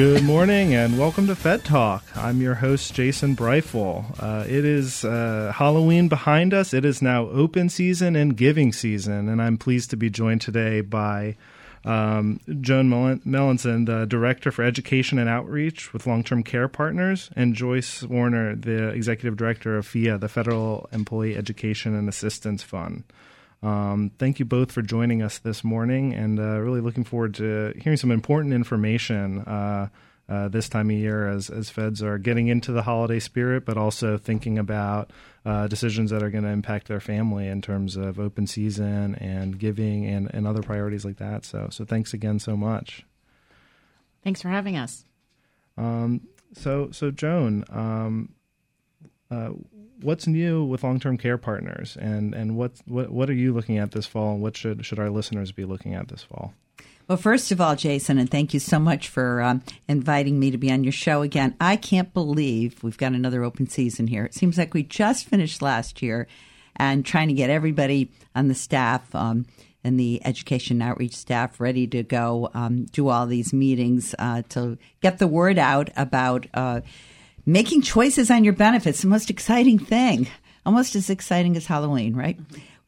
Good morning and welcome to Fed Talk. I'm your host, Jason Briefel. Uh, it is uh, Halloween behind us. It is now open season and giving season, and I'm pleased to be joined today by um, Joan Melanson, the Director for Education and Outreach with Long Term Care Partners, and Joyce Warner, the Executive Director of FEEA, the Federal Employee Education and Assistance Fund. Um, thank you both for joining us this morning, and uh, really looking forward to hearing some important information uh, uh, this time of year as as feds are getting into the holiday spirit, but also thinking about uh, decisions that are going to impact their family in terms of open season and giving and, and other priorities like that. So, so thanks again so much. Thanks for having us. Um, so, so Joan, um, uh, what's new with long-term care partners, and and what what what are you looking at this fall, and what should should our listeners be looking at this fall? Well, first of all, Jason, and thank you so much for um, inviting me to be on your show again. I can't believe we've got another open season here. It seems like we just finished last year and trying to get everybody on the staff um, and the education outreach staff ready to go um, do all these meetings uh, to get the word out about. Uh, making choices on your benefits, the most exciting thing, almost as exciting as Halloween, right?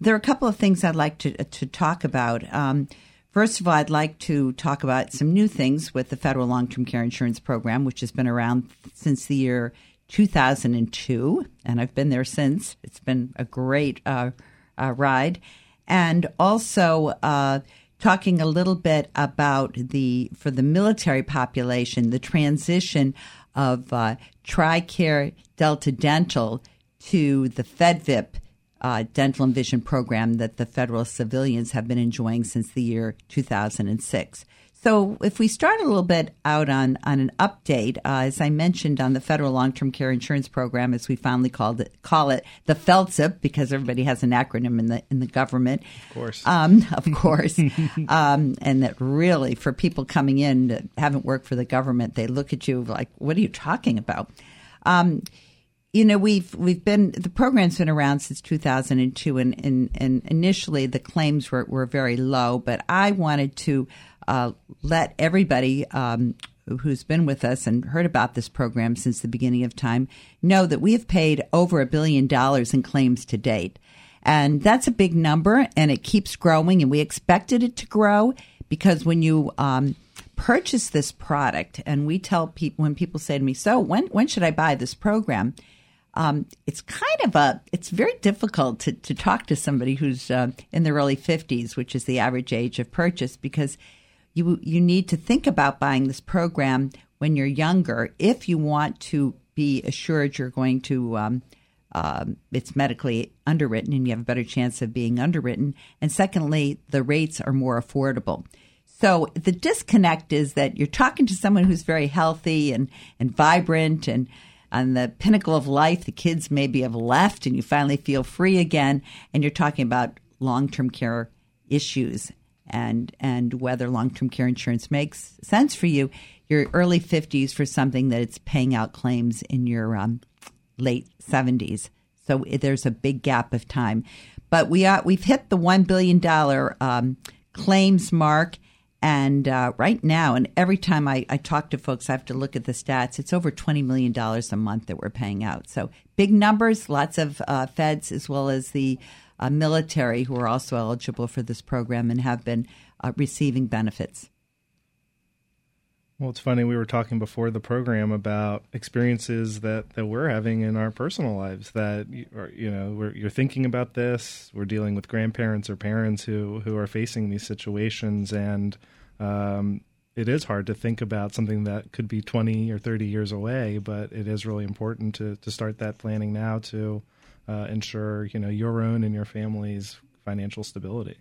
There are a couple of things I'd like to, to talk about. Um, first of all, I'd like to talk about some new things with the federal long term care insurance program, which has been around since the year 2002, and I've been there since. It's been a great uh, uh, ride. And also, uh, talking a little bit about the for the military population, the transition of uh, TRICARE Delta Dental to the FedVIP uh, dental and vision program that the federal civilians have been enjoying since the year 2006. So, if we start a little bit out on, on an update, uh, as I mentioned on the federal long term care insurance program, as we finally called it, call it the FLTCIP, because everybody has an acronym in the in the government. Of course, um, of course, um, and that really for people coming in that haven't worked for the government, they look at you like, "What are you talking about?" Um, you know we've we've been the program's been around since 2002 and and, and initially the claims were, were very low but i wanted to uh, let everybody um, who's been with us and heard about this program since the beginning of time know that we have paid over a billion dollars in claims to date. And that's a big number and it keeps growing and we expected it to grow because when you um, purchase this product and we tell people when people say to me, so when, when should I buy this program? Um, it's kind of a it's very difficult to, to talk to somebody who's uh, in their early 50s which is the average age of purchase because you you need to think about buying this program when you're younger. If you want to be assured you're going to um, uh, it's medically underwritten and you have a better chance of being underwritten. And secondly the rates are more affordable. So the disconnect is that you're talking to someone who's very healthy and, and vibrant and on the pinnacle of life the kids maybe have left and you finally feel free again. And you're talking about long-term care issues and and whether long-term care insurance makes sense for you your early 50s for something that it's paying out claims in your um, late 70s so there's a big gap of time but we are we've hit the 1 billion dollar um, claims mark and uh, right now, and every time I, I, talk to folks, I have to look at the stats. It's over $20 million a month that we're paying out. So big numbers, lots of uh, feds as well as the uh, military who are also eligible for this program and have been uh, receiving benefits. Well, it's funny. We were talking before the program about experiences that, that we're having in our personal lives. That you know, you're thinking about this. We're dealing with grandparents or parents who who are facing these situations, and um, it is hard to think about something that could be 20 or 30 years away. But it is really important to to start that planning now to uh, ensure you know your own and your family's financial stability.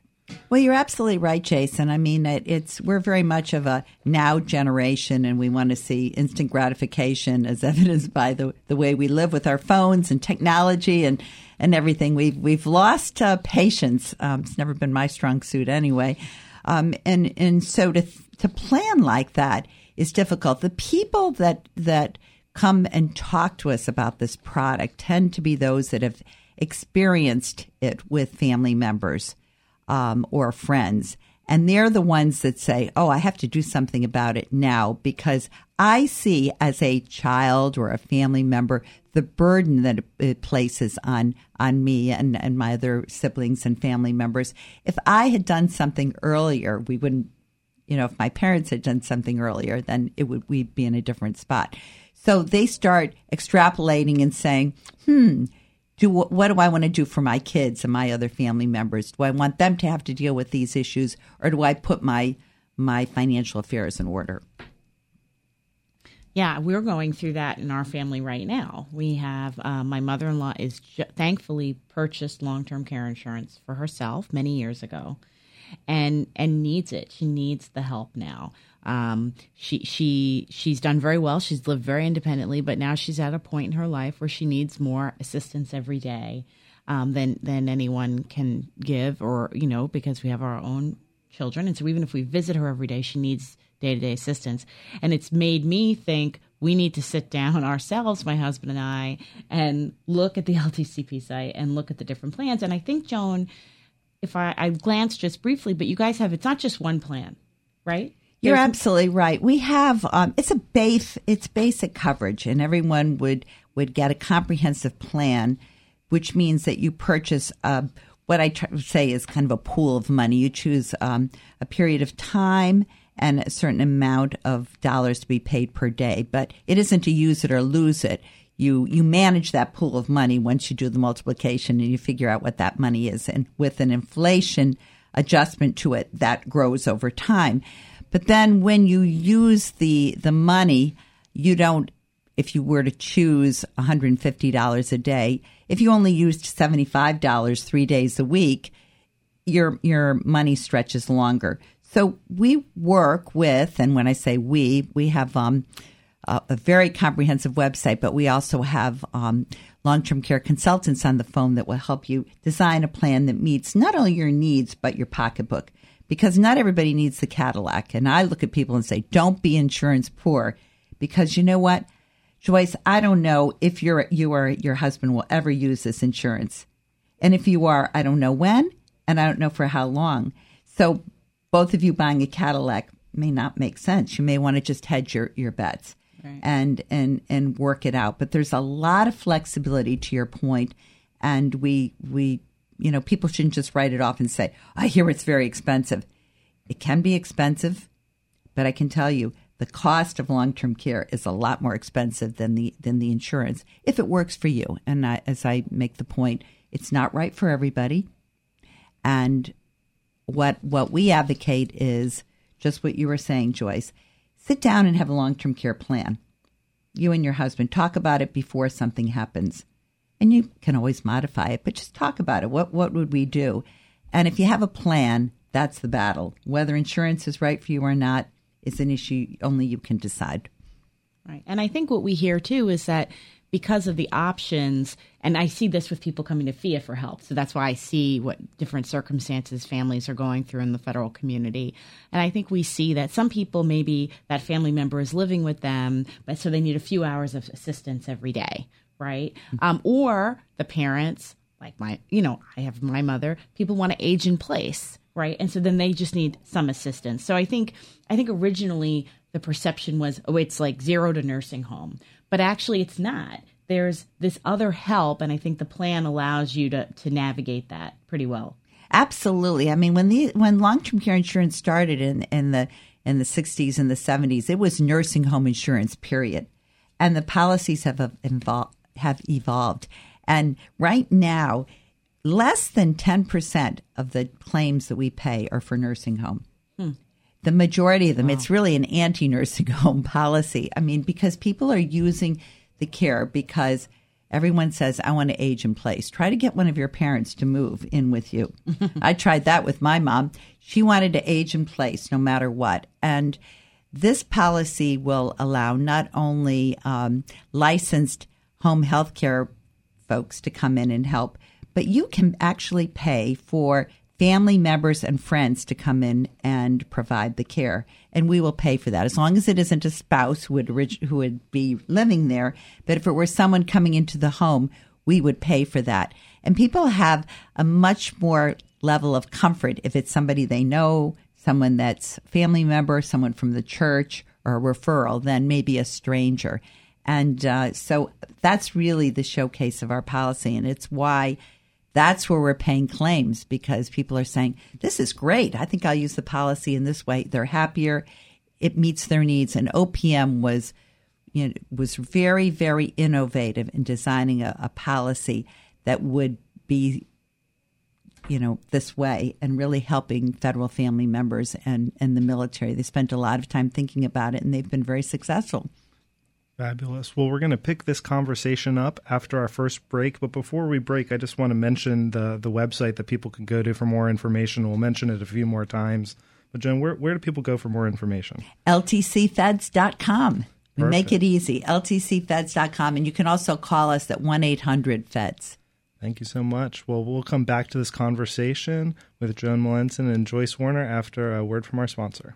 Well, you're absolutely right, Jason. I mean, it, it's we're very much of a now generation, and we want to see instant gratification, as evidenced by the the way we live with our phones and technology and and everything. We've we've lost uh, patience. Um, it's never been my strong suit, anyway. Um, and and so to to plan like that is difficult. The people that that come and talk to us about this product tend to be those that have experienced it with family members um, or friends. And they're the ones that say, Oh, I have to do something about it now because I see as a child or a family member the burden that it places on, on me and, and my other siblings and family members. If I had done something earlier, we wouldn't, you know, if my parents had done something earlier, then it would, we'd be in a different spot. So they start extrapolating and saying, hmm, do what do I want to do for my kids and my other family members? Do I want them to have to deal with these issues, or do I put my my financial affairs in order? Yeah, we're going through that in our family right now. We have uh, my mother in law is ju- thankfully purchased long term care insurance for herself many years ago, and and needs it. She needs the help now. Um, she she she's done very well. She's lived very independently, but now she's at a point in her life where she needs more assistance every day um, than than anyone can give, or you know, because we have our own children, and so even if we visit her every day, she needs day to day assistance. And it's made me think we need to sit down ourselves, my husband and I, and look at the LTCP site and look at the different plans. And I think Joan, if I, I glanced just briefly, but you guys have it's not just one plan, right? You're absolutely right. We have um, it's a base it's basic coverage, and everyone would would get a comprehensive plan, which means that you purchase uh, what I try to say is kind of a pool of money. You choose um, a period of time and a certain amount of dollars to be paid per day, but it isn't to use it or lose it. You you manage that pool of money once you do the multiplication and you figure out what that money is, and with an inflation adjustment to it, that grows over time. But then when you use the the money, you don't if you were to choose $150 a day, if you only used $75 3 days a week, your your money stretches longer. So we work with, and when I say we, we have um, a, very comprehensive website, but we also have um, long term care consultants on the phone that will help you design a plan that meets not only your needs, but your pocketbook because not everybody needs the Cadillac. And I look at people and say, don't be insurance poor because you know what? Joyce, I don't know if you're, you or your husband will ever use this insurance. And if you are, I don't know when and I don't know for how long. So both of you buying a Cadillac may not make sense. You may want to just hedge your, your bets. Right. and and and work it out. But there's a lot of flexibility to your point, and we we you know, people shouldn't just write it off and say, I hear it's very expensive. It can be expensive, but I can tell you the cost of long-term care is a lot more expensive than the than the insurance if it works for you. And I, as I make the point, it's not right for everybody. And what what we advocate is just what you were saying, Joyce. Sit down and have a long-term care plan. You and your husband talk about it before something happens and you can always modify it, but just talk about it. What what would we do? And if you have a plan, that's the battle. Whether insurance is right for you or not is an issue only you can decide. Right. And I think what we hear too is that because of the options, and I see this with people coming to FEEA for help. So that's why I see what different circumstances families are going through in the federal community. And I think we see that some people maybe that family member is living with them, but so they need a few hours of assistance every day, right? Um, or the parents, like my, you know, I have my mother, people want to age in place, right? And so then they just need some assistance. So I think, I think originally the perception was, oh, it's like zero to nursing home, but actually it's not. There's this other help, and I think the plan allows you to to navigate that pretty well. Absolutely. I mean, when the when long term care insurance started in in the in the 60s and the 70s, it was nursing home insurance, period. And the policies have, evolved, have evolved. And right now, less than 10% of the claims that we pay are for nursing home. Hmm. The majority of them, wow. it's really an anti nursing home policy. I mean, because people are using the care because everyone says, I want to age in place. Try to get one of your parents to move in with you. I tried that with my mom. She wanted to age in place no matter what. And this policy will allow not only um, licensed home health care folks to come in and help, but you can actually pay for family members and friends to come in and provide the care, and we will pay for that as long as it isn't a spouse who would who would be living there. But if it were someone coming into the home, we would pay for that. And people have a much more level of comfort if it's somebody they know, someone that's family member, someone from the church, or a referral, than maybe a stranger. And uh, so that's really the showcase of our policy, and it's why that's where we're paying claims because people are saying, This is great. I think I'll use the policy in this way. They're happier. It meets their needs. And OPM was, you know, was very, very innovative in designing a, a policy that would be, you know, this way and really helping federal family members and, and the military. They spent a lot of time thinking about it and they've been very successful. Fabulous. Well, we're going to pick this conversation up after our first break. But before we break, I just want to mention the, the website that people can go to for more information. We'll mention it a few more times. But, Jen, where, where do people go for more information? LTCFeds.com. We make it easy. LTCFeds.com. And you can also call us at 1 800 FEDS. Thank you so much. Well, we'll come back to this conversation with Joan Melanson and Joyce Warner after a word from our sponsor.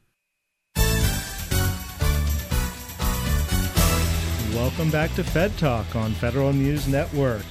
Welcome back to Fed Talk on Federal News Network.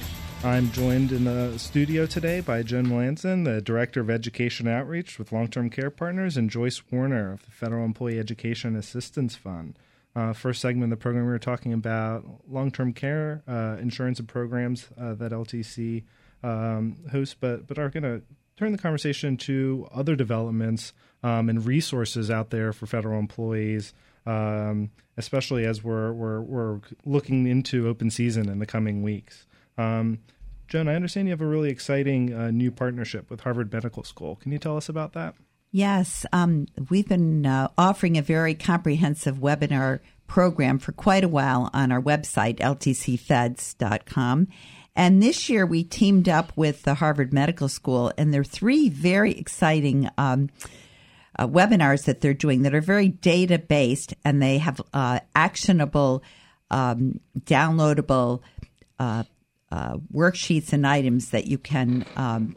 I'm joined in the studio today by Jen Melanson, the Director of Education Outreach with Long Term Care Partners, and Joyce Warner of the Federal Employee Education Assistance Fund. Uh, first segment of the program, we were talking about long term care uh, insurance and programs uh, that LTC um, hosts, but, but are going to turn the conversation to other developments um, and resources out there for federal employees um, especially as we're, we're, we're looking into open season in the coming weeks. Um, Joan, I understand you have a really exciting uh, new partnership with Harvard Medical School. Can you tell us about that? Yes, um, we've been uh, offering a very comprehensive webinar program for quite a while on our website, ltcfeds.com. And this year we teamed up with the Harvard Medical School, and there are three very exciting um, uh, webinars that they're doing that are very data based and they have uh, actionable, um, downloadable uh, uh, worksheets and items that you can um,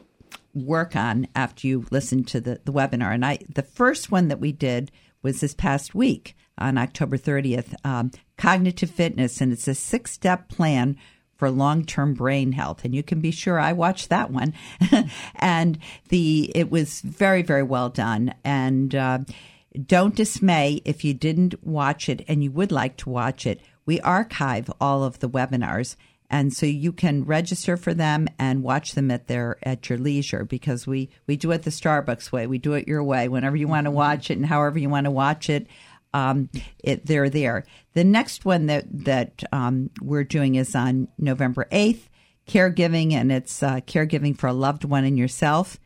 work on after you listen to the, the webinar. And I, the first one that we did was this past week on October 30th, um, cognitive fitness, and it's a six step plan for long-term brain health and you can be sure I watched that one. And the it was very very well done. And uh, don't dismay if you didn't watch it and you would like to watch it. We archive all of the webinars and so you can register for them and watch them at their at your leisure because we we do it the Starbucks way. We do it your way whenever you want to watch it and however you want to watch it um, it, they're there. The next one that that um, we're doing is on November eighth. Caregiving, and it's uh, caregiving for a loved one and yourself.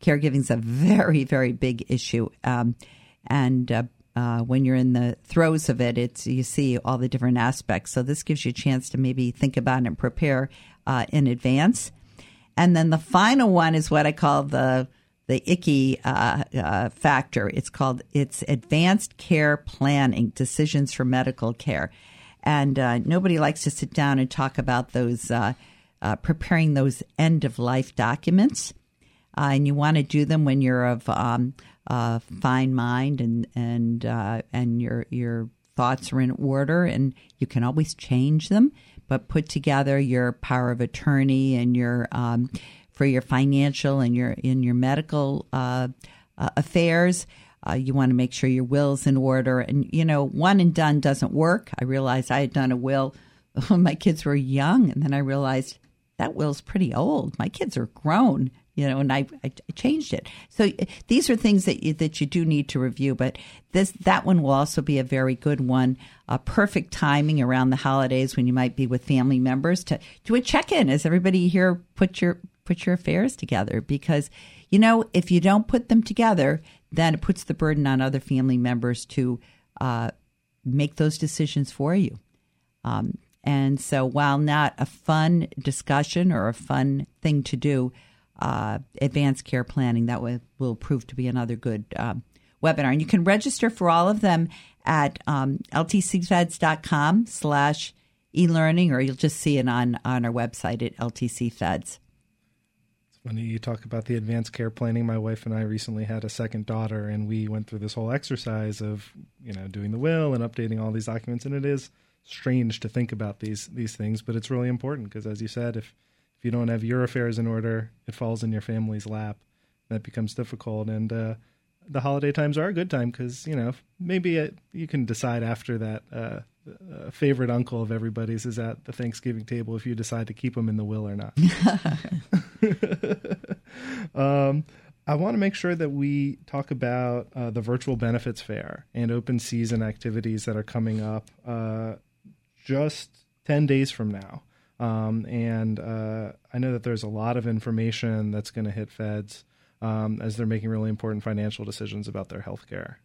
Caregiving is a very, very big issue, um, and uh, uh, when you're in the throes of it, it's you see all the different aspects. So this gives you a chance to maybe think about and prepare uh, in advance. And then the final one is what I call the the icky uh, uh, factor. It's called it's advanced care planning decisions for medical care, and uh, nobody likes to sit down and talk about those uh, uh, preparing those end of life documents. uh, and you want to do them when you're of um, fine mind and and and your your thoughts are in order, and you can always change them. But put together your power of attorney and your um, for your financial and your in your medical uh, uh, affairs. Uh, you want to make sure your will's in order. And, you know, one and done doesn't work. I realized I had done a will when my kids were young. And then I realized that will's pretty old. My kids are grown, you know, and I, I changed it. So these are things that you, that you do need to review. But this that one will also be a very good one. A perfect timing around the holidays when you might be with family members to do a check in. As everybody here put your put your affairs together because you know if you don't put them together, then it puts the burden on other family members to uh, make those decisions for you. Um, and so, while not a fun discussion or a fun thing to do, uh, advanced care planning that will, will prove to be another good um, webinar. And you can register for all of them at um, ltcfeds.com slash e-learning, or you'll just see it on, on our website at ltcfeds. When you talk about the advanced care planning, my wife and I recently had a second daughter, and we went through this whole exercise of you know doing the will and updating all these documents. And it is strange to think about these these things, but it's really important because, as you said, if if you don't have your affairs in order, it falls in your family's lap. That becomes difficult, and uh, the holiday times are a good time because you know maybe it, you can decide after that. Uh, a favorite uncle of everybody's is at the Thanksgiving table if you decide to keep them in the will or not. um, I want to make sure that we talk about uh, the virtual benefits fair and open season activities that are coming up uh, just 10 days from now. Um, and uh, I know that there's a lot of information that's going to hit feds um, as they're making really important financial decisions about their health care.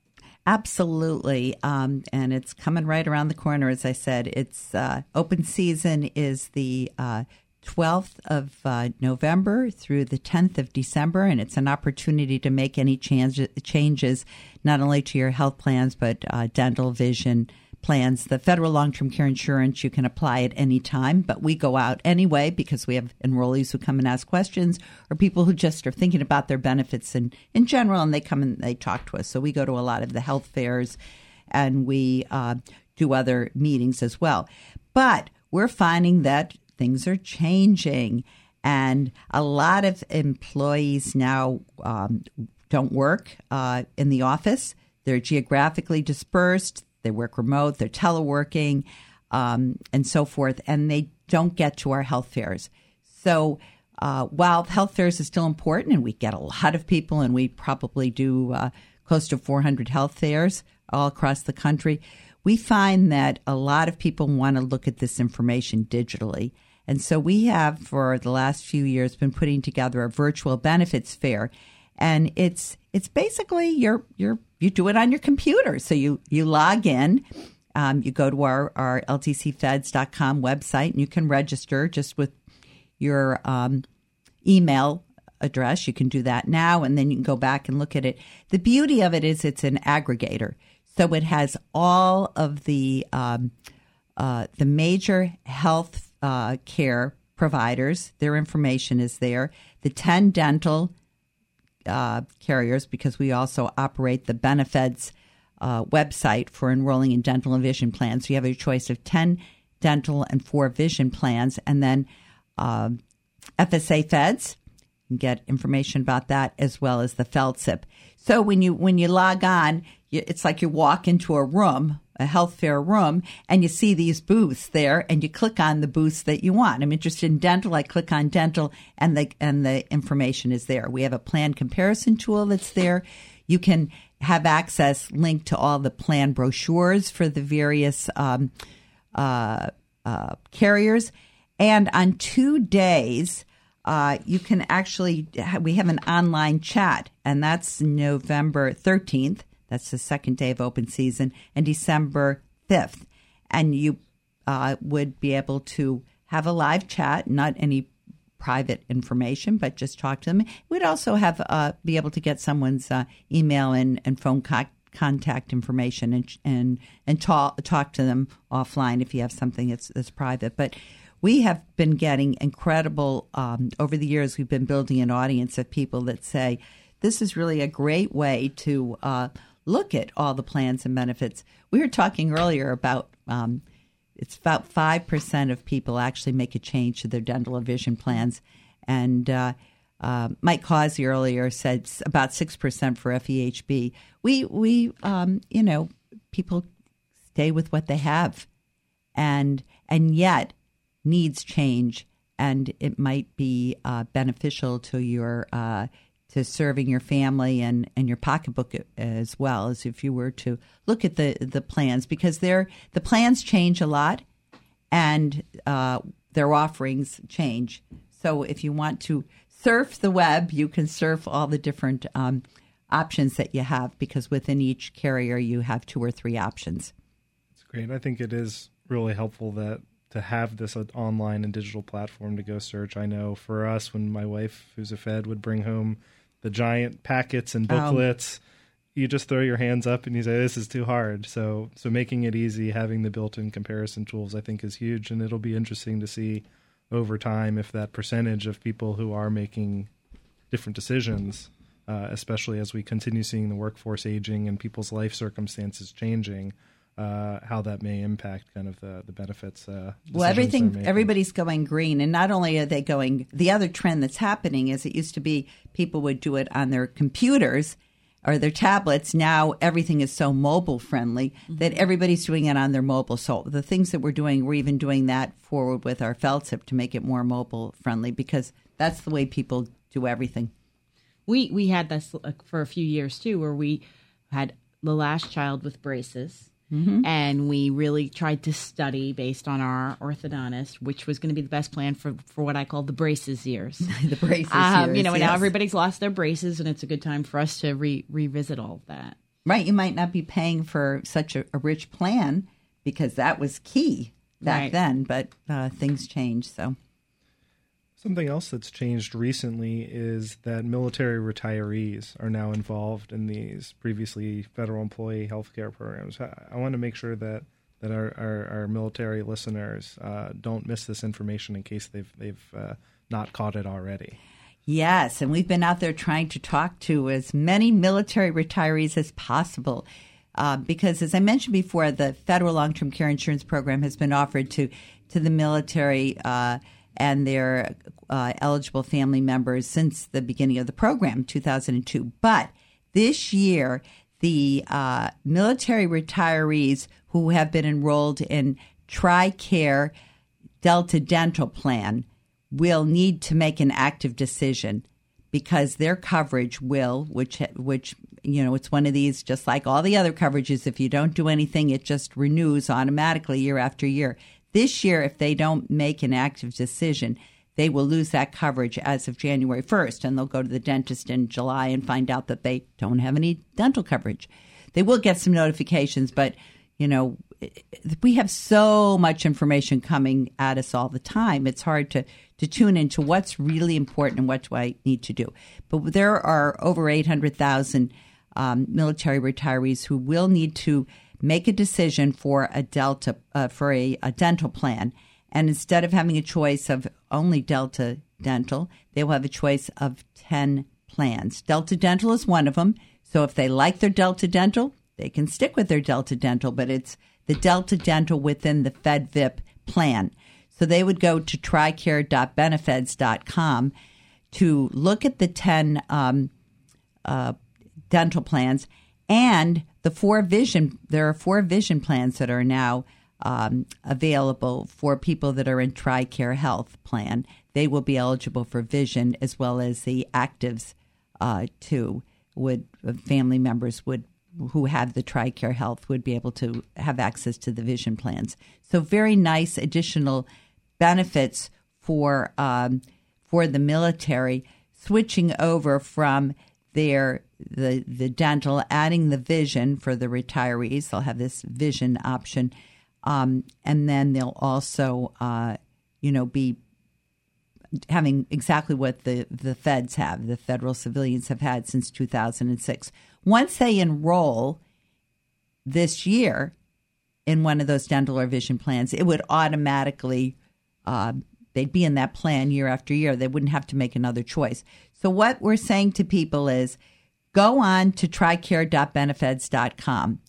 Absolutely. Um, and it's coming right around the corner, as I said. It's uh, open season is the uh, 12th of uh, November through the 10th of December, and it's an opportunity to make any change, changes not only to your health plans, but uh, dental, vision, plans. The federal long term care insurance, you can apply at any time, but we go out anyway because we have enrollees who come and ask questions or people who just are thinking about their benefits in, in general and they come and they talk to us. So we go to a lot of the health fairs and we uh, do other meetings as well. But we're finding that things are changing and a lot of employees now um, don't work uh, in the office. They're geographically dispersed. They work remote, they're teleworking, um, and so forth, and they don't get to our health fairs. So uh, while health fairs is still important, and we get a lot of people, and we probably do uh, close to 400 health fairs all across the country, we find that a lot of people want to look at this information digitally. And so we have, for the last few years, been putting together a virtual benefits fair and it's it's basically you're you're you do it on your computer. So you you log in, um, you go to our our ltcfeds.com website, and you can register just with your um, email address. You can do that now, and then you can go back and look at it. The beauty of it is it's an aggregator, so it has all of the um, uh, the major health uh, care providers. Their information is there. The ten dental uh, carriers because we also operate the benefits uh, website for enrolling in dental and vision plans. So you have a choice of 10 dental and four vision plans, and then uh, FSA Feds. You can get information about that as well as the FLTCIP. So when you when you log on, it's like you walk into a room a health fair room and you see these booths there and you click on the booths that you want. I'm interested in dental. I click on dental and the, and the information is there. We have a plan comparison tool that's there. You can have access linked to all the plan brochures for the various um, uh, uh, carriers. And on two days, uh, you can actually, we have an online chat, and that's November 13th that's the second day of open season, and December 5th. And you uh, would be able to have a live chat, not any private information, but just talk to them. We'd also have uh, be able to get someone's uh, email and, and phone co- contact information and and and talk talk to them offline if you have something that's that's private. But we have been getting incredible um, over the years. We've been building an audience of people that say this is really a great way to uh, look at all the plans and benefits. We were talking earlier about um, it's about five percent of people actually make a change to their dental or vision plans, and uh, uh, Mike Causey earlier said about six percent for FEHB. We we um, you know people stay with what they have, and and yet needs change, and it might be uh, beneficial to your uh, to serving your family and, and your pocketbook as well as if you were to look at the the plans because they're the plans change a lot and uh, their offerings change. So if you want to surf the web, you can surf all the different um, options that you have because within each carrier you have two or three options. It's great. I think it is really helpful that to have this uh, online and digital platform to go search. I know for us, when my wife, who's a Fed, would bring home the giant packets and booklets. Um, you just throw your hands up and you say this is too hard so so making it easy having the built-in comparison tools i think is huge and it'll be interesting to see over time if that percentage of people who are making different decisions uh, especially as we continue seeing the workforce aging and people's life circumstances changing uh, how that may impact kind of the the benefits. Uh, well, everything everybody's going green, and not only are they going. The other trend that's happening is it used to be people would do it on their computers or their tablets. Now everything is so mobile friendly mm-hmm. that everybody's doing it on their mobile. So the things that we're doing, we're even doing that forward with our FLTCIP to make it more mobile friendly because that's the way people do everything. We we had this for a few years too, where we had the last child with braces Mm-hmm. And we really tried to study based on our orthodontist, which was going to be the best plan for, for what I call the braces years. the braces um, years. You know, yes. now everybody's lost their braces, and it's a good time for us to re- revisit all of that. Right. You might not be paying for such a, a rich plan because that was key back right. then, but uh, things change. So Something else that's changed recently is that military retirees are now involved in these previously federal employee health care programs. I want to make sure that that our, our, our military listeners uh, don't miss this information in case they've they've uh, not caught it already. Yes, and we've been out there trying to talk to as many military retirees as possible. Uh, because, as I mentioned before, the federal long-term care insurance program has been offered to to the military uh, and their uh, eligible family members since the beginning of the program, 2002. But this year, the uh, military retirees who have been enrolled in TRICARE Delta Dental Plan will need to make an active decision because their coverage will, which which you know, it's one of these just like all the other coverages. If you don't do anything, it just renews automatically year after year. This year, if they don't make an active decision, they will lose that coverage as of January 1st, and they'll go to the dentist in July and find out that they don't have any dental coverage. They will get some notifications, but you know, we have so much information coming at us all the time. It's hard to to tune into what's really important and what do I need to do. But there are over 800,000 um, military retirees who will need to make a decision for a Delta uh, for a, a dental plan, and instead of having a choice of only Delta Dental, they will have a choice of ten plans. Delta Dental is one of them. So if they like their Delta Dental, they can stick with their Delta Dental, but it's the Delta Dental within the FedVIP plan. So they would go to tricare.benefeds.com to look at the 10 um, uh, dental plans and the four vision, there are four vision plans that are now um, available for people that are in TRICARE Health Plan. They will be eligible for vision as well as the actives uh, too. Would uh, family members would who have the TRICARE Health would be able to have access to the vision plans. So very nice additional benefits for um, for the military switching over from their the the dental, adding the vision for the retirees. They'll have this vision option, um, and then they'll also, uh, you know, be having exactly what the the feds have, the federal civilians have had since 2006. Once they enroll this year in one of those dental or vision plans, it would automatically uh, they'd be in that plan year after year. They wouldn't have to make another choice. So what we're saying to people is go on to tricare.benefeds.com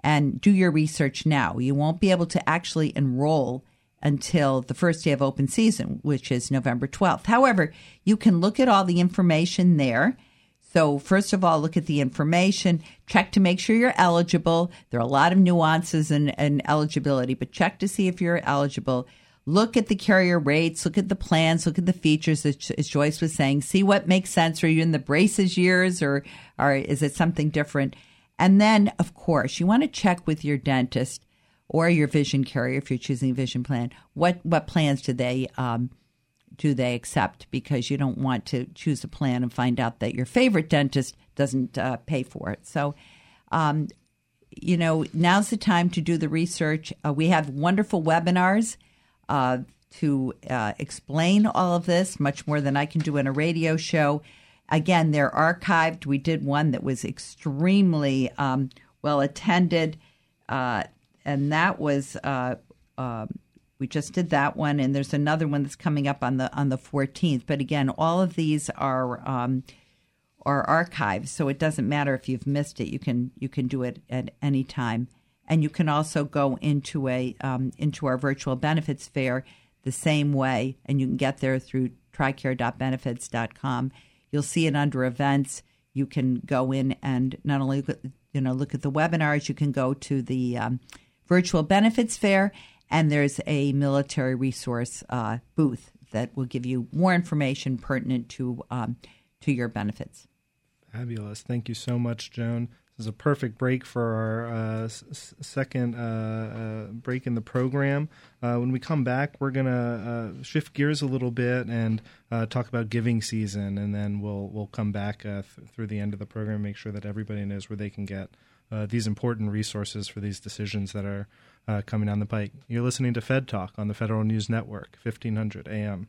and do your research now. You won't be able to actually enroll until the first day of open season, which is November 12th. However, you can look at all the information there. So, first of all, look at the information, check to make sure you're eligible. There are a lot of nuances in eligibility, but check to see if you're eligible. Look at the carrier rates, look at the plans, look at the features, as, Joyce was saying. See what makes sense. Are you in the braces years or, or is it something different? And then, of course, you want to check with your dentist or your vision carrier if you're choosing a vision plan. What what plans do they um, do they accept? Because you don't want to choose a plan and find out that your favorite dentist doesn't uh, pay for it. So, um, you know, now's the time to do the research. Uh, we have wonderful webinars. Uh, to uh, explain all of this much more than I can do in a radio show. Again, they're archived. We did one that was extremely um, well attended, uh, and that was uh, uh, we just did that one. And there's another one that's coming up on the on the 14th. But again, all of these are um, are archived, so it doesn't matter if you've missed it. You can you can do it at any time, and you can also go into a um, into our virtual benefits fair the same way, and you can get there through tricare.benefeds.com You'll see it under events. You can go in and not only you know look at the webinars. You can go to the um, virtual benefits fair, and there's a military resource uh, booth that will give you more information pertinent to um, to your benefits. Fabulous. Thank you so much, Joan is a perfect break for our uh, s- second uh, uh, break in the program. Uh, when we come back, we're going to uh, shift gears a little bit and uh, talk about giving season, and then we'll we'll come back th- through the end of the program, make sure that everybody knows where they can get these important resources for these decisions that are coming down the pike. You're listening to Fed Talk on the Federal News Network, 1500 AM.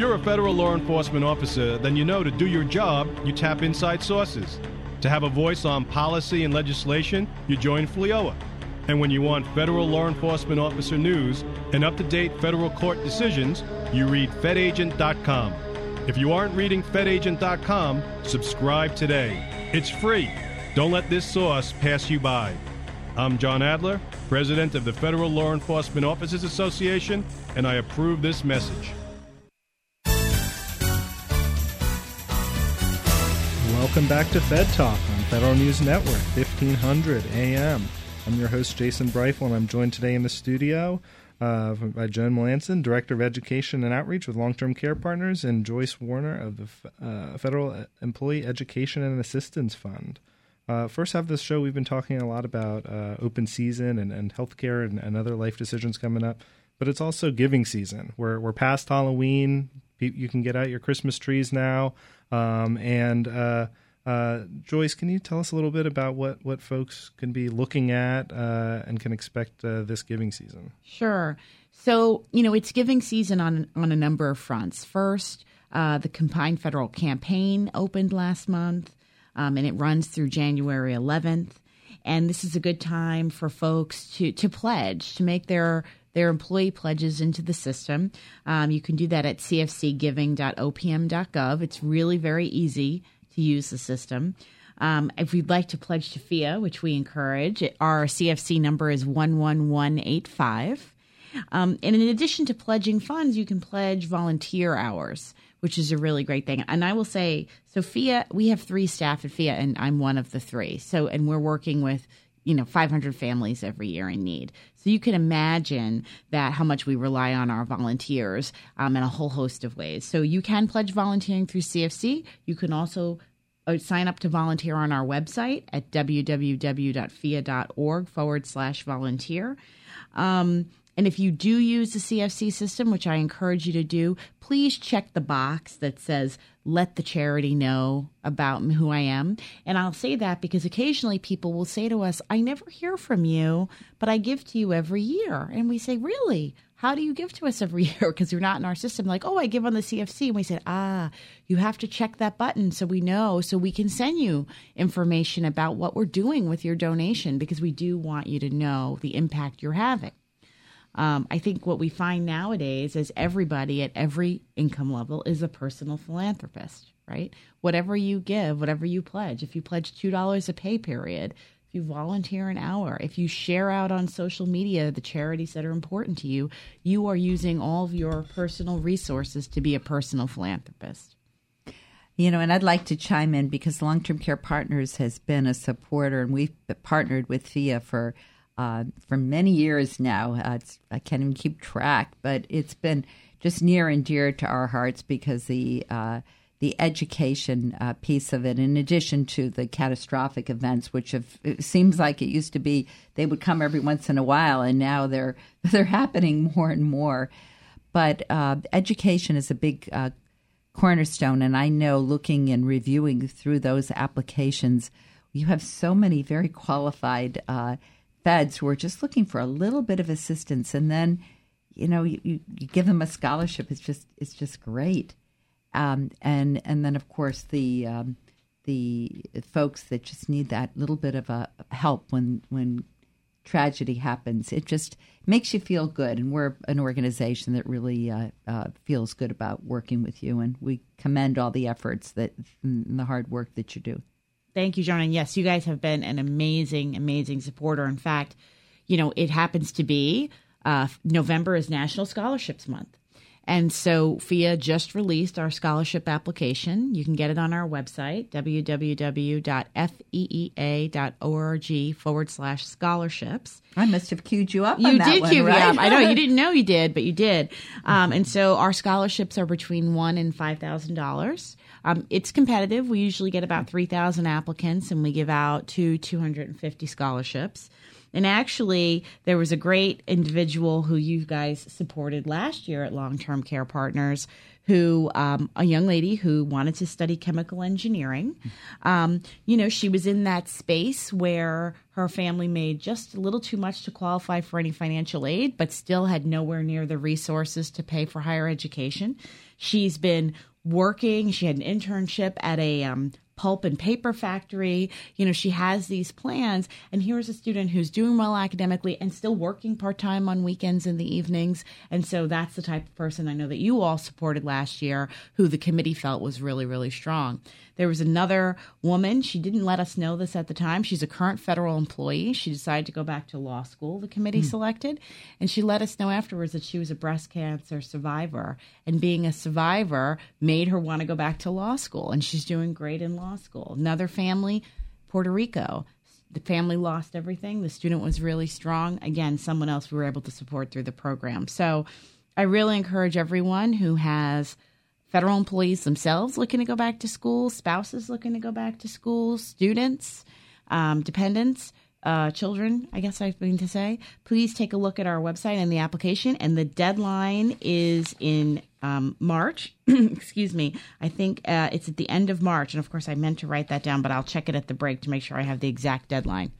you're a federal law enforcement officer, then you know to do your job, you tap inside sources. To have a voice on policy and legislation, you join FLEOA. And when you want federal law enforcement officer news and up to date federal court decisions, you read FedAgent.com. If you aren't reading FedAgent.com, subscribe today. It's free. Don't let this source pass you by. I'm Jon Adler, President of the Federal Law Enforcement Officers Association, and I approve this message. Welcome back to Fed Talk on Federal News Network, 1500 AM. I'm your host, Jason Briefel, and I'm joined today in the studio uh, by Joan Melanson, Director of Education and Outreach with Long Term Care Partners, and Joyce Warner of the uh, Federal Employee Education and Assistance Fund. Uh, first half of this show, we've been talking a lot about uh, open season and, and healthcare and, and other life decisions coming up, but it's also giving season. We're, we're past Halloween. You can get out your Christmas trees now. Um, and uh, uh, Joyce, can you tell us a little bit about what, what folks can be looking at uh, and can expect uh, this giving season? Sure. So, you know, it's giving season on, on a number of fronts. First, uh, the Combined Federal Campaign opened last month, um, and it runs through January 11th. And this is a good time for folks to, to pledge, to make their their employee pledges into the system. Um, you can do that at cfcgiving.opm.gov. It's really very easy to use the system. Um, if you'd like to pledge to FEEA, which we encourage, our CFC number is 11185. Um, and in addition to pledging funds, you can pledge volunteer hours, which is a really great thing. And I will say, Sophia, we have three staff at FEEA, and I'm one of the three. So, and we're working with you know 500 families every year in need. So you can imagine that how much we rely on our volunteers um, in a whole host of ways. So you can pledge volunteering through cfc you can also uh, sign up to volunteer on our website at www.feea.org forward slash volunteer. Um, And if you do use the CFC system, which I encourage you to do, please check the box that says, let the charity know about who I am. And I'll say that because occasionally people will say to us, I never hear from you, but I give to you every year. And we say, Really? How do you give to us every year? Because you're not in our system. Like, oh, I give on the CFC. And we said, ah, you have to check that button so we know, so we can send you information about what we're doing with your donation because we do want you to know the impact you're having. Um, I think what we find nowadays is everybody at every income level is a personal philanthropist, right? Whatever you give, whatever you pledge, if you pledge $2 a pay period, if you volunteer an hour, if you share out on social media the charities that are important to you, you are using all of your personal resources to be a personal philanthropist. You know, and I'd like to chime in because Long Term Care Partners has been a supporter, and we've partnered with FEEA for uh, for many years now. Uh, I can't even keep track, but it's been just near and dear to our hearts because the uh, the education uh, piece of it, in addition to the catastrophic events, which have, seems like it used to be they would come every once in a while, and now they're they're happening more and more. But uh, education is a big uh, cornerstone, and I know looking and reviewing through those applications, you have so many very qualified feds who are just looking for a little bit of assistance, and then you know you, you, you give them a scholarship. It's just it's just great, um, and and then of course the um, the folks that just need that little bit of a help when when tragedy happens. It just makes you feel good, and we're an organization that really uh, uh, feels good about working with you, and we commend all the efforts that and the hard work that you do. Thank you, Joan. And yes, you guys have been an amazing, amazing supporter. In fact, you know, it happens to be uh, November is National Scholarships Month. And so FEEA just released our scholarship application. You can get it on our website, www.feea.org forward slash scholarships. I must have queued you up you did one, queue right? me up. I know you didn't know you did, but you did. Um, and so our scholarships are between one and five thousand dollars. Um, it's competitive. We usually get about 3,000 applicants and we give out to 250 scholarships. And actually, there was a great individual who you guys supported last year at Long Term Care Partners who um, a young lady who wanted to study chemical engineering. Um, you know, she was in that space where her family made just a little too much to qualify for any financial aid, but still had nowhere near the resources to pay for higher education. She's been working. She had an internship at a um, pulp and paper factory. You know, she has these plans. And here's a student who's doing well academically and still working part time on weekends and the evenings. And so that's the type of person I know that you all supported last year who the committee felt was really, really strong. There was another woman. She didn't let us know this at the time. She's a current federal employee. She decided to go back to law school, the committee mm. selected. And she let us know afterwards that she was a breast cancer survivor. And being a survivor made her want to go back to law school. And she's doing great in law school. Another family, Puerto Rico. The family lost everything. The student was really strong. Again, someone else we were able to support through the program. So I really encourage everyone who has federal employees themselves looking to go back to school, spouses looking to go back to school, students, um, dependents, uh, children, I guess I mean to say, please take a look at our website and the application. And the deadline is in um, March. Excuse me. I think uh, it's at the end of March. And of course, I meant to write that down, but I'll check it at the break to make sure I have the exact deadline.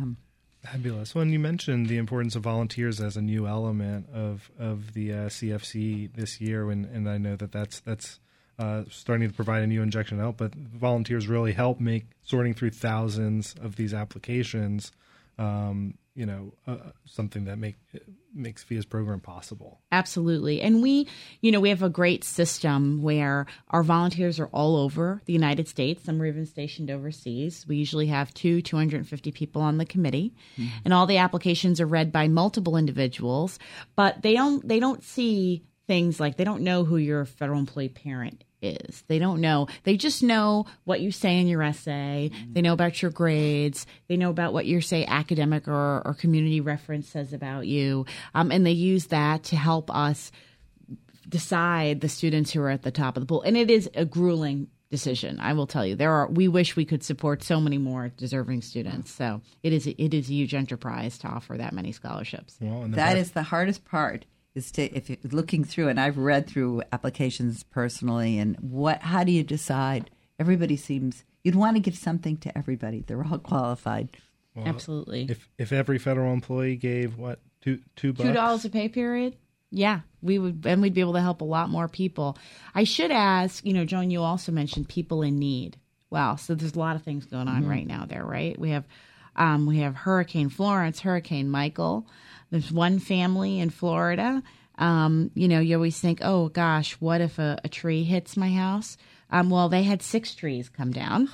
Um, Fabulous. When you mentioned the importance of volunteers as a new element of of the uh, CFC this year, and, and I know that that's that's uh, starting to provide a new injection help, but volunteers really help make sorting through thousands of these applications um, you know uh, something that make makes FEEA's program possible. Absolutely, and we, you know, we have a great system where our volunteers are all over the United States. Some are even stationed overseas. We usually have two 250 people on the committee, mm-hmm. and all the applications are read by multiple individuals. But they don't they don't see things like they don't know who your federal employee parent is. They don't know. They just know what you say in your essay. Mm-hmm. They know about your grades. They know about what your, say, academic or, or community reference says about you. Um, and they use that to help us decide the students who are at the top of the pool. And it is a grueling decision. I will tell you, there are. We wish we could support so many more deserving students. So it is it is a huge enterprise to offer that many scholarships. Well, That bar- is the hardest part is to if you're looking through and I've read through applications personally and what how do you decide? Everybody seems you'd want to give something to everybody. They're all qualified. Absolutely. if if every federal employee gave what two two bucks two dollars a pay period yeah we would and we'd be able to help a lot more people i should ask you know joan you also mentioned people in need wow so there's a lot of things going on right now there right we have um, we have hurricane florence hurricane michael there's one family in florida um, you know you always think oh gosh what if a, a tree hits my house um, well they had six trees come down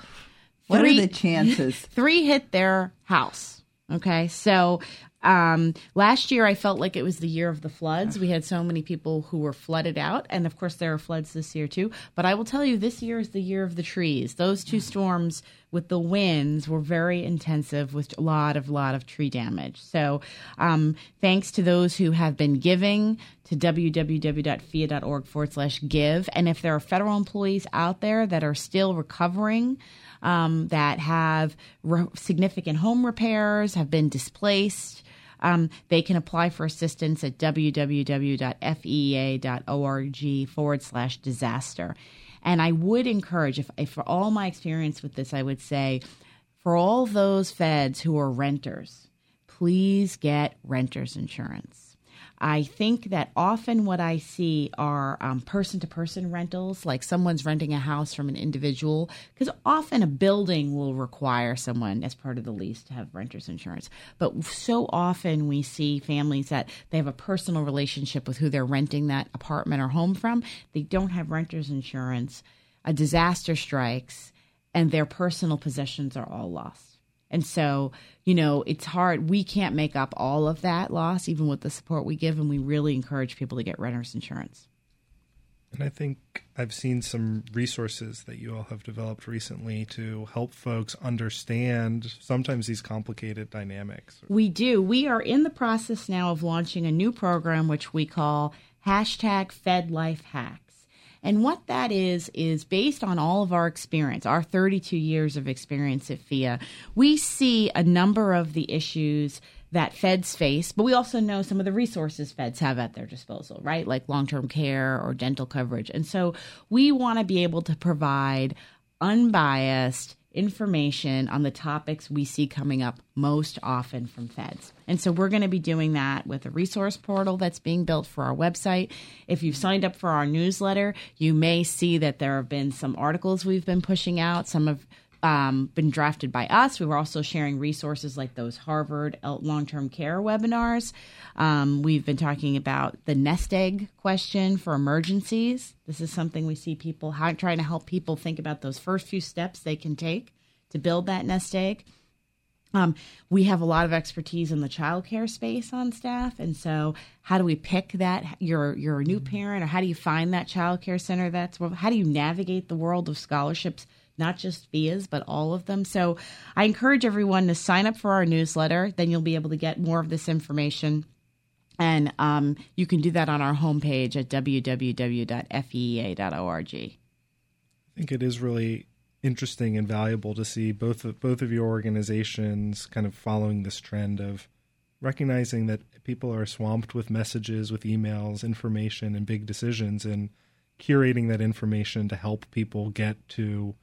What Three- are the chances? three hit their house. Okay. So um, last year, I felt like it was the year of the floods. We had so many people who were flooded out. And of course, there are floods this year too. But I will tell you, this year is the year of the trees. Those two storms with the winds were very intensive with a lot of, lot of tree damage. So um, thanks to those who have been giving to www.feea.org forward slash give. And if there are federal employees out there that are still recovering, um, that have re- significant home repairs, have been displaced, um, they can apply for assistance at www.feea.org forward slash disaster. And I would encourage, if, if for all my experience with this, I would say for all those feds who are renters, please get renters insurance. I think that often what I see are person to person rentals, like someone's renting a house from an individual, because often a building will require someone as part of the lease to have renters insurance. But so often we see families that they have a personal relationship with who they're renting that apartment or home from, they don't have renters insurance, a disaster strikes, and their personal possessions are all lost. And so, you know, it's hard. We can't make up all of that loss, even with the support we give, and we really encourage people to get renters insurance. And I think I've seen some resources that you all have developed recently to help folks understand sometimes these complicated dynamics. We do. We are in the process now of launching a new program which we call hashtag FedLifeHacks. And what that is, is based on all of our experience, our 32 years of experience at FEEA, we see a number of the issues that feds face, but we also know some of the resources feds have at their disposal, right? Like long term care or dental coverage. And so we want to be able to provide unbiased information on the topics we see coming up most often from feds. And so we're going to be doing that with a resource portal that's being built for our website. If you've signed up for our newsletter, you may see that there have been some articles we've been pushing out. Some have um, been drafted by us. We were also sharing resources like those Harvard long term care webinars. Um, we've been talking about the nest egg question for emergencies. This is something we see people how, trying to help people think about those first few steps they can take to build that nest egg. Um, we have a lot of expertise in the childcare space on staff, and so how do we pick that? You're you're a new parent, or how do you find that childcare center? That's how do you navigate the world of scholarships? Not just FEEAs, but all of them. So I encourage everyone to sign up for our newsletter. Then you'll be able to get more of this information. And um, you can do that on our homepage at www.feea.org. I think it is really interesting and valuable to see both of, both of your organizations kind of following this trend of recognizing that people are swamped with messages, with emails, information, and big decisions, and curating that information to help people get to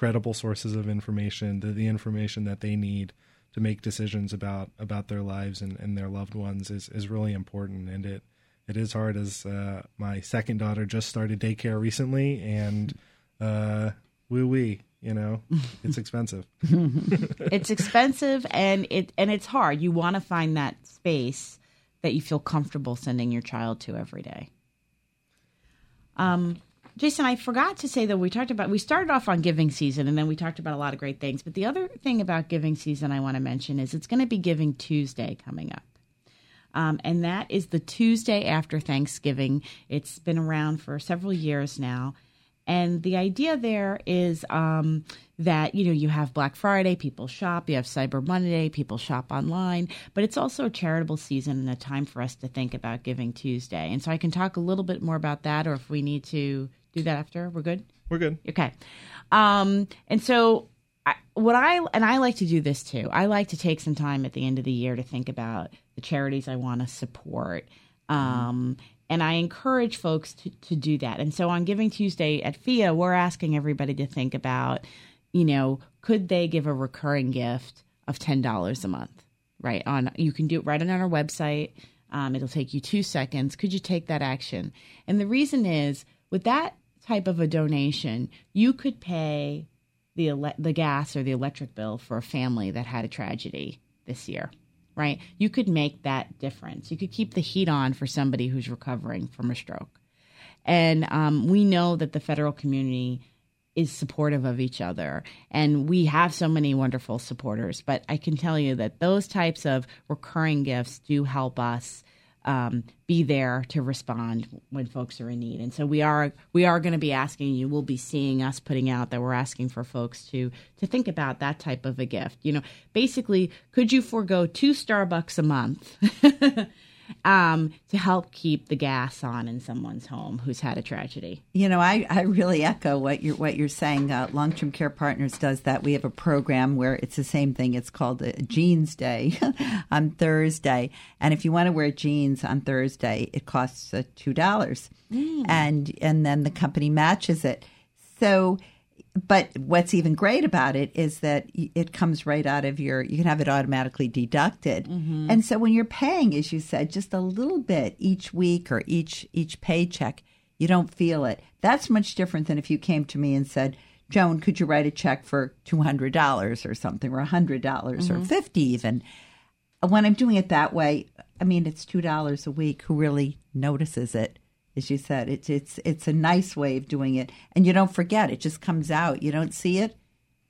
credible sources of information, the, the information that they need to make decisions about about their lives and, and their loved ones is, is really important. And it it is hard as uh, my second daughter just started daycare recently, and uh, woo wee, you know, it's expensive. it's expensive and it and it's hard. You want to find that space that you feel comfortable sending your child to every day. Um, Jason, I forgot to say that we talked about we started off on giving season and then we talked about a lot of great things. But the other thing about giving season I want to mention is it's going to be Giving Tuesday coming up. Um, and that is the Tuesday after Thanksgiving. It's been around for several years now. And the idea there is um, that, you know, you have Black Friday, people shop, you have Cyber Monday, people shop online, but it's also a charitable season and a time for us to think about Giving Tuesday. And so I can talk a little bit more about that, or if we need to do that after, we're good? We're good. Okay. Um, and so I, what I and I like to do this too. I like to take some time at the end of the year to think about the charities I want to support. Um, and I encourage folks to, to do that. And so on Giving Tuesday at FEEA, we're asking everybody to think about, you know, could they give a recurring gift of ten dollars a month? Right on, you can do it right on our website. Um, it'll take you two seconds. Could you take that action? And the reason is, with that type of a donation, you could pay the ele- the gas or the electric bill for a family that had a tragedy this year, right? You could make that difference. You could keep the heat on for somebody who's recovering from a stroke. And um, we know that the federal community is supportive of each other. And we have so many wonderful supporters. But I can tell you that those types of recurring gifts do help us um, be there to respond when folks are in need. And so we are we are going to be asking you. We'll be seeing us putting out that we're asking for folks to to think about that type of a gift. You know, basically, could you forego two Starbucks a month? um, to help keep the gas on in someone's home who's had a tragedy. You know, I, I really echo what you're what you're saying. Uh, Long Term Care Partners does that. We have a program where it's the same thing. It's called Jeans Day on Thursday, and if you want to wear jeans on Thursday, it costs uh, two dollars, mm. and and then the company matches it. So but what's even great about it is that it comes right out of your you can have it automatically deducted. Mm-hmm. and so when you're paying as you said just a little bit each week or each each paycheck you don't feel it. That's much different than if you came to me and said joan could you write a check for $200 or something or $100 mm-hmm. or 50 even? When i'm doing it that way i mean it's $2 a week. Who really notices it as you said. It's it's it's a nice way of doing it, and you don't forget. It just comes out. You don't see it,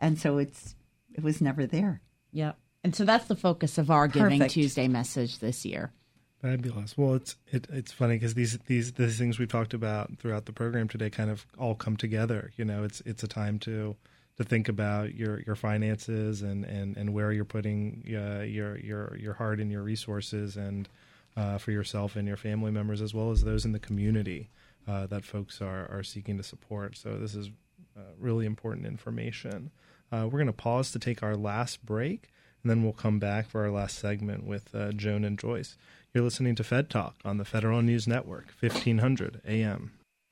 and so it's it was never there. Yep. And so that's the focus of our Giving Tuesday message this year. Fabulous. Well, it's it, it's funny because these these these things we've talked about throughout the program today kind of all come together. You know, it's it's a time to to think about your your finances and and and where you're putting uh, your your your heart and your resources and uh, for yourself and your family members, as well as those in the community uh, that folks are, are seeking to support. So, this is uh, really important information. Uh, we're going to pause to take our last break, and then we'll come back for our last segment with uh, Joan and Joyce. You're listening to Fed Talk on the Federal News Network, 1500 AM.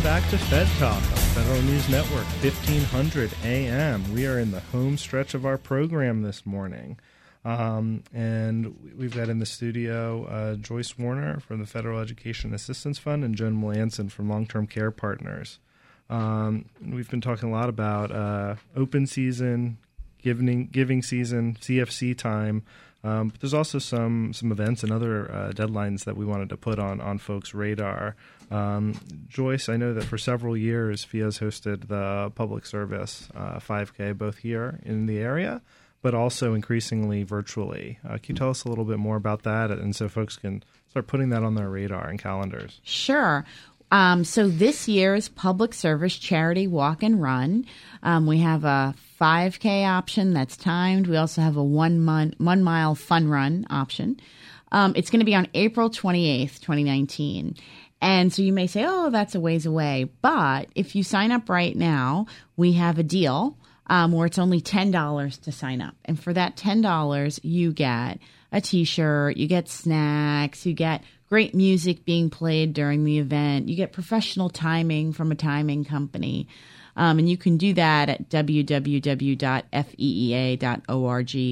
Welcome back to Fed Talk on Federal News Network, 1500 AM. We are in the home stretch of our program this morning. Um, and we've got in the studio uh, Joyce Warner from the Federal Education Assistance Fund and Joan Melanson from Long Term Care Partners. Um, we've been talking a lot about uh, open season, giving, giving season, CFC time. Um, but there's also some some events and other uh, deadlines that we wanted to put on on folks' radar. Um, Joyce, I know that for several years, FEEA's hosted the public service uh, 5K both here in the area, but also increasingly virtually. Uh, can you tell us a little bit more about that, and so folks can start putting that on their radar and calendars? Sure. Um, so this year's public service charity walk and run, um, we have a 5K option that's timed. We also have a one month, one mile fun run option. Um, it's going to be on April 28th, 2019. And so you may say, oh, that's a ways away. But if you sign up right now, we have a deal um, where it's only $10 to sign up. And for that $10, you get a t shirt, you get snacks, you get great music being played during the event, you get professional timing from a timing company. Um, and you can do that at www.feea.org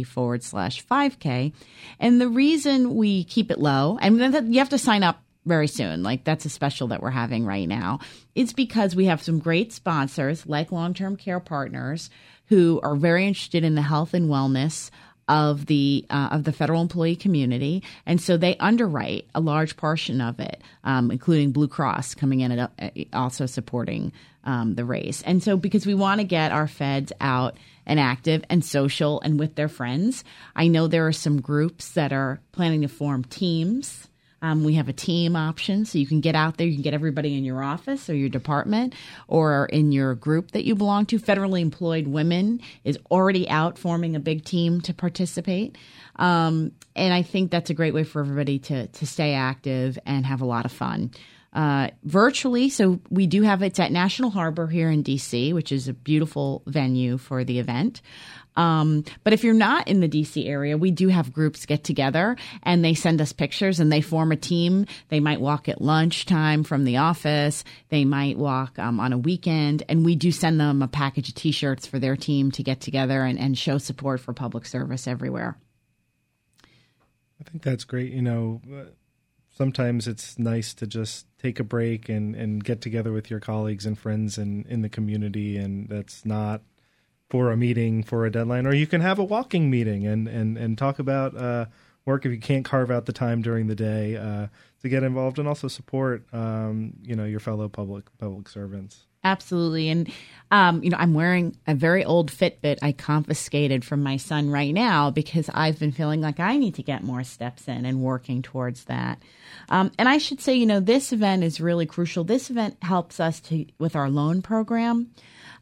forward slash 5K. And the reason we keep it low, and you have to sign up very soon. Like that's a special that we're having right now. It's because we have some great sponsors like long term care partners who are very interested in the health and wellness of the uh, of the federal employee community, and so they underwrite a large portion of it, um, including Blue Cross coming in and uh, also supporting um, the race. And so, because we want to get our feds out and active and social and with their friends, I know there are some groups that are planning to form teams um, we have a team option, so you can get out there. You can get everybody in your office or your department or in your group that you belong to. Federally employed women is already out forming a big team to participate, um, and I think that's a great way for everybody to to stay active and have a lot of fun. Uh, virtually. So we do have it's at National Harbor here in DC, which is a beautiful venue for the event. Um, but if you're not in the DC area, we do have groups get together and they send us pictures and they form a team. They might walk at lunchtime from the office. They might walk um, on a weekend, and we do send them a package of T-shirts for their team to get together and, and show support for public service everywhere. I think that's great. You know, sometimes it's nice to just take a break and, and get together with your colleagues and friends and in the community, and that's not for a meeting for a deadline, or you can have a walking meeting and and and talk about uh, work if you can't carve out the time during the day uh, to get involved and also support um, you know your fellow public public servants. Absolutely, and um, you know I'm wearing a very old Fitbit I confiscated from my son right now because I've been feeling like I need to get more steps in and working towards that. Um, and I should say, you know, this event is really crucial. This event helps us to with our loan program.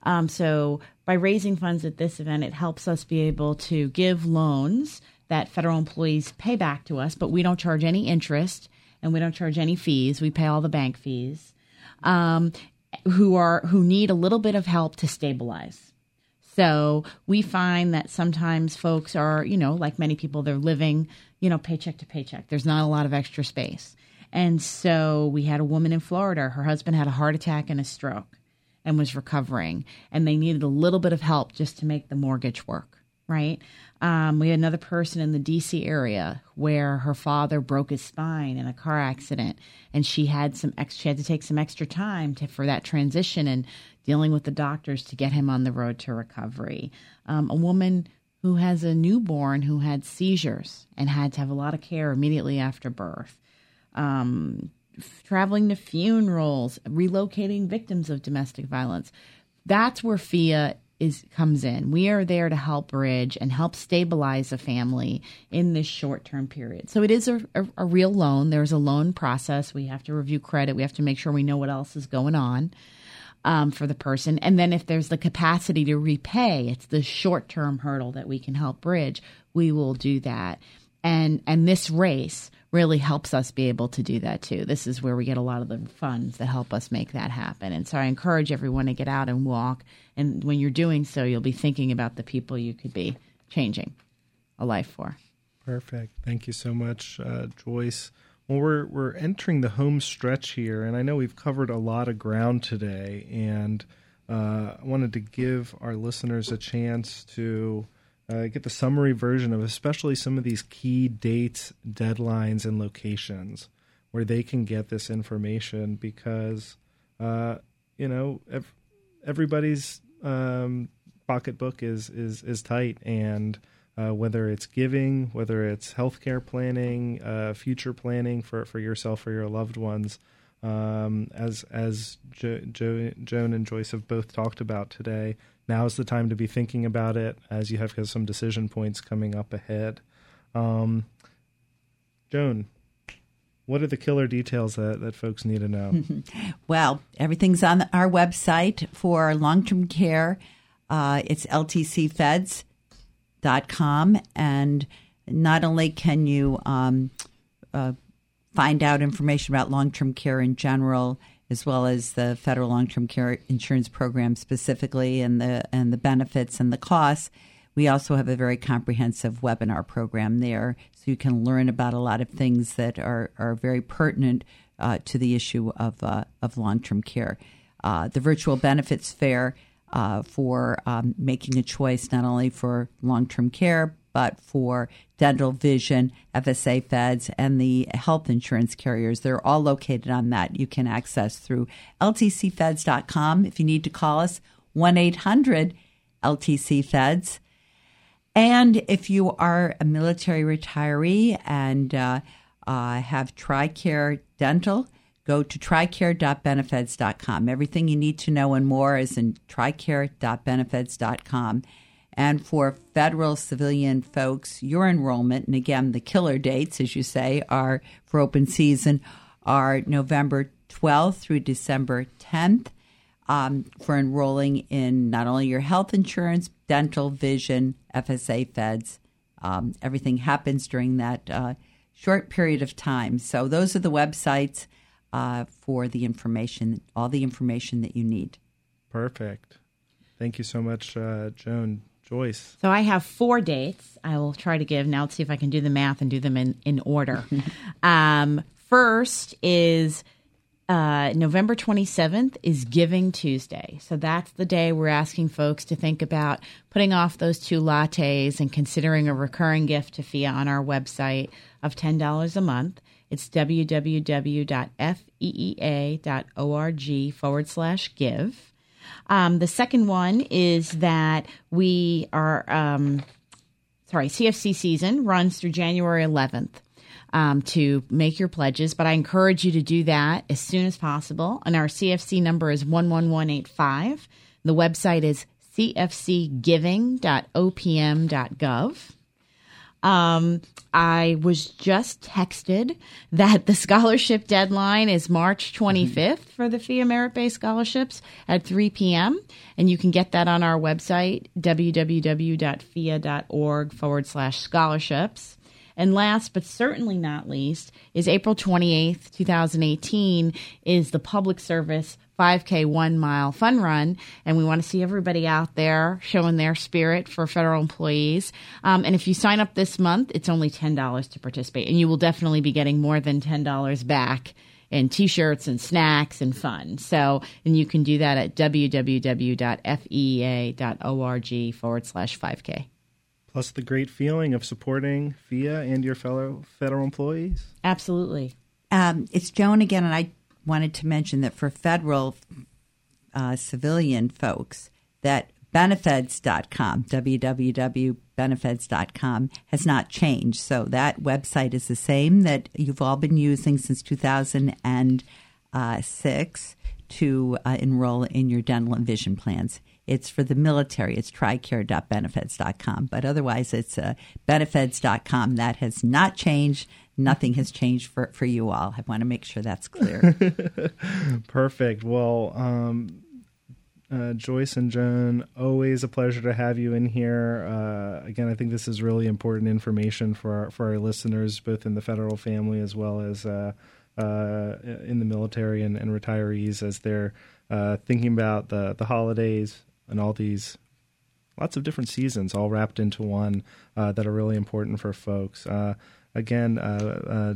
Um, so by raising funds at this event, it helps us be able to give loans that federal employees pay back to us, but we don't charge any interest and we don't charge any fees. We pay all the bank fees. Um, who are who need a little bit of help to stabilize. So we find that sometimes folks are, you know, like many people, they're living, you know, paycheck to paycheck. There's not a lot of extra space. And so we had a woman in Florida. Her husband had a heart attack and a stroke and was recovering, and they needed a little bit of help just to make the mortgage work. Right. Um, we had another person in the DC area where her father broke his spine in a car accident, and she had some ex- she had to take some extra time to, for that transition and dealing with the doctors to get him on the road to recovery. Um, a woman who has a newborn who had seizures and had to have a lot of care immediately after birth. Um, traveling to funerals, relocating victims of domestic violence. That's where FEEA is comes in. We are there to help bridge and help stabilize a family in this short term period. So it is a, a, a, real loan. There's a loan process. We have to review credit. We have to make sure we know what else is going on um, for the person. And then if there's the capacity to repay, it's the short term hurdle that we can help bridge. We will do that. And and this race really helps us be able to do that too. This is where we get a lot of the funds that help us make that happen. And so I encourage everyone to get out and walk. And when you're doing so, you'll be thinking about the people you could be changing a life for. Perfect. Thank you so much, uh, Joyce. Well, we're we're entering the home stretch here, and I know we've covered a lot of ground today, and uh, I wanted to give our listeners a chance to uh, get the summary version of especially some of these key dates, deadlines, and locations where they can get this information because, uh, you know, ev- everybody's um, pocketbook is, is, is tight. And uh, whether it's giving, whether it's healthcare planning, uh, future planning for, for yourself or your loved ones, um, as as jo- jo- Joan and Joyce have both talked about today, now is the time to be thinking about it as you have some decision points coming up ahead. Um, Joan, what are the killer details that, that folks need to know? well, everything's on our website for long term care. Uh, it's ltcfeds.com. And not only can you um, uh, find out information about long term care in general, as well as the federal long-term care insurance program specifically and the and the benefits and the costs. We also have a very comprehensive webinar program there, so you can learn about a lot of things that are are very pertinent uh, to the issue of uh, of long-term care. Uh, the virtual benefits fair uh, for um, making a choice not only for long-term care but for dental, vision, FSA feds, and the health insurance carriers. They're all located on that. You can access through ltcfeds.com. If you need to call us, 1 800 LTC Feds. And if you are a military retiree and uh, uh, have TRICARE Dental, go to tricare.benefeds.com. Everything you need to know and more is in tricare.benefeds.com. And for federal civilian folks, your enrollment, and again, the killer dates, as you say, are for open season, are November 12th through December 10th um, for enrolling in not only your health insurance, dental, vision, FSA, feds. Um, everything happens during that uh, short period of time. So those are the websites uh, for the information, all the information that you need. Perfect. Thank you so much, uh, Joan. Joyce. So I have four dates. I will try to give now. Let's see if I can do the math and do them in in order. um, first is uh, November 27th is Giving Tuesday. So that's the day we're asking folks to think about putting off those two lattes and considering a recurring gift to FEEA on our website of $10 a month. It's www.feea.org forward slash give. Um, the second one is that we are, um, sorry, CFC season runs through January 11th. Um, to make your pledges, but I encourage you to do that as soon as possible. And our CFC number is 11185. The website is cfcgiving.opm.gov. Um, I was just texted that the scholarship deadline is March 25th mm-hmm. for the FEEA merit based scholarships at 3 p.m. And you can get that on our website, www.feea.org forward slash scholarships. And last but certainly not least is April 28th, 2018 is the public service 5K one mile fun run, and we want to see everybody out there showing their spirit for federal employees. Um, and if you sign up this month, it's only $10 to participate, and you will definitely be getting more than $10 back in t shirts and snacks and fun. So, and you can do that at www.feea.org forward slash 5K. Plus the great feeling of supporting FEEA and your fellow federal employees. Absolutely. Um, it's Joan again, and I wanted to mention that for federal uh, civilian folks, that benefeds.com, www.benefeds.com, has not changed. So that website is the same that you've all been using since 2006 to uh, enroll in your dental and vision plans. It's for the military. It's tricare.benefeds.com. But otherwise, it's uh, benefeds.com. That has not changed nothing has changed for, for you all. I want to make sure that's clear. Perfect. Well, um, uh, Joyce and Joan, always a pleasure to have you in here. Uh, again, I think this is really important information for our, for our listeners, both in the federal family as well as uh, uh in the military and, and retirees, as they're uh, thinking about the the holidays and all these lots of different seasons all wrapped into one uh, that are really important for folks. Again, uh, uh,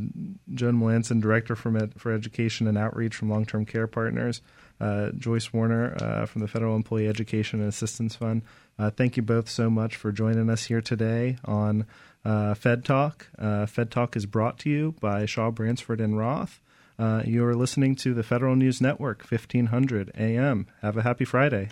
Joan Melanson, Director for, Med- for Education and Outreach from Long Term Care Partners, uh, Joyce Warner uh, from the Federal Employee Education and Assistance Fund. Uh, thank you both so much for joining us here today on uh, Fed Talk. Fed Talk is brought to you by Shaw Bransford and Roth. you are listening to the Federal News Network, 1500 AM. Have a happy Friday.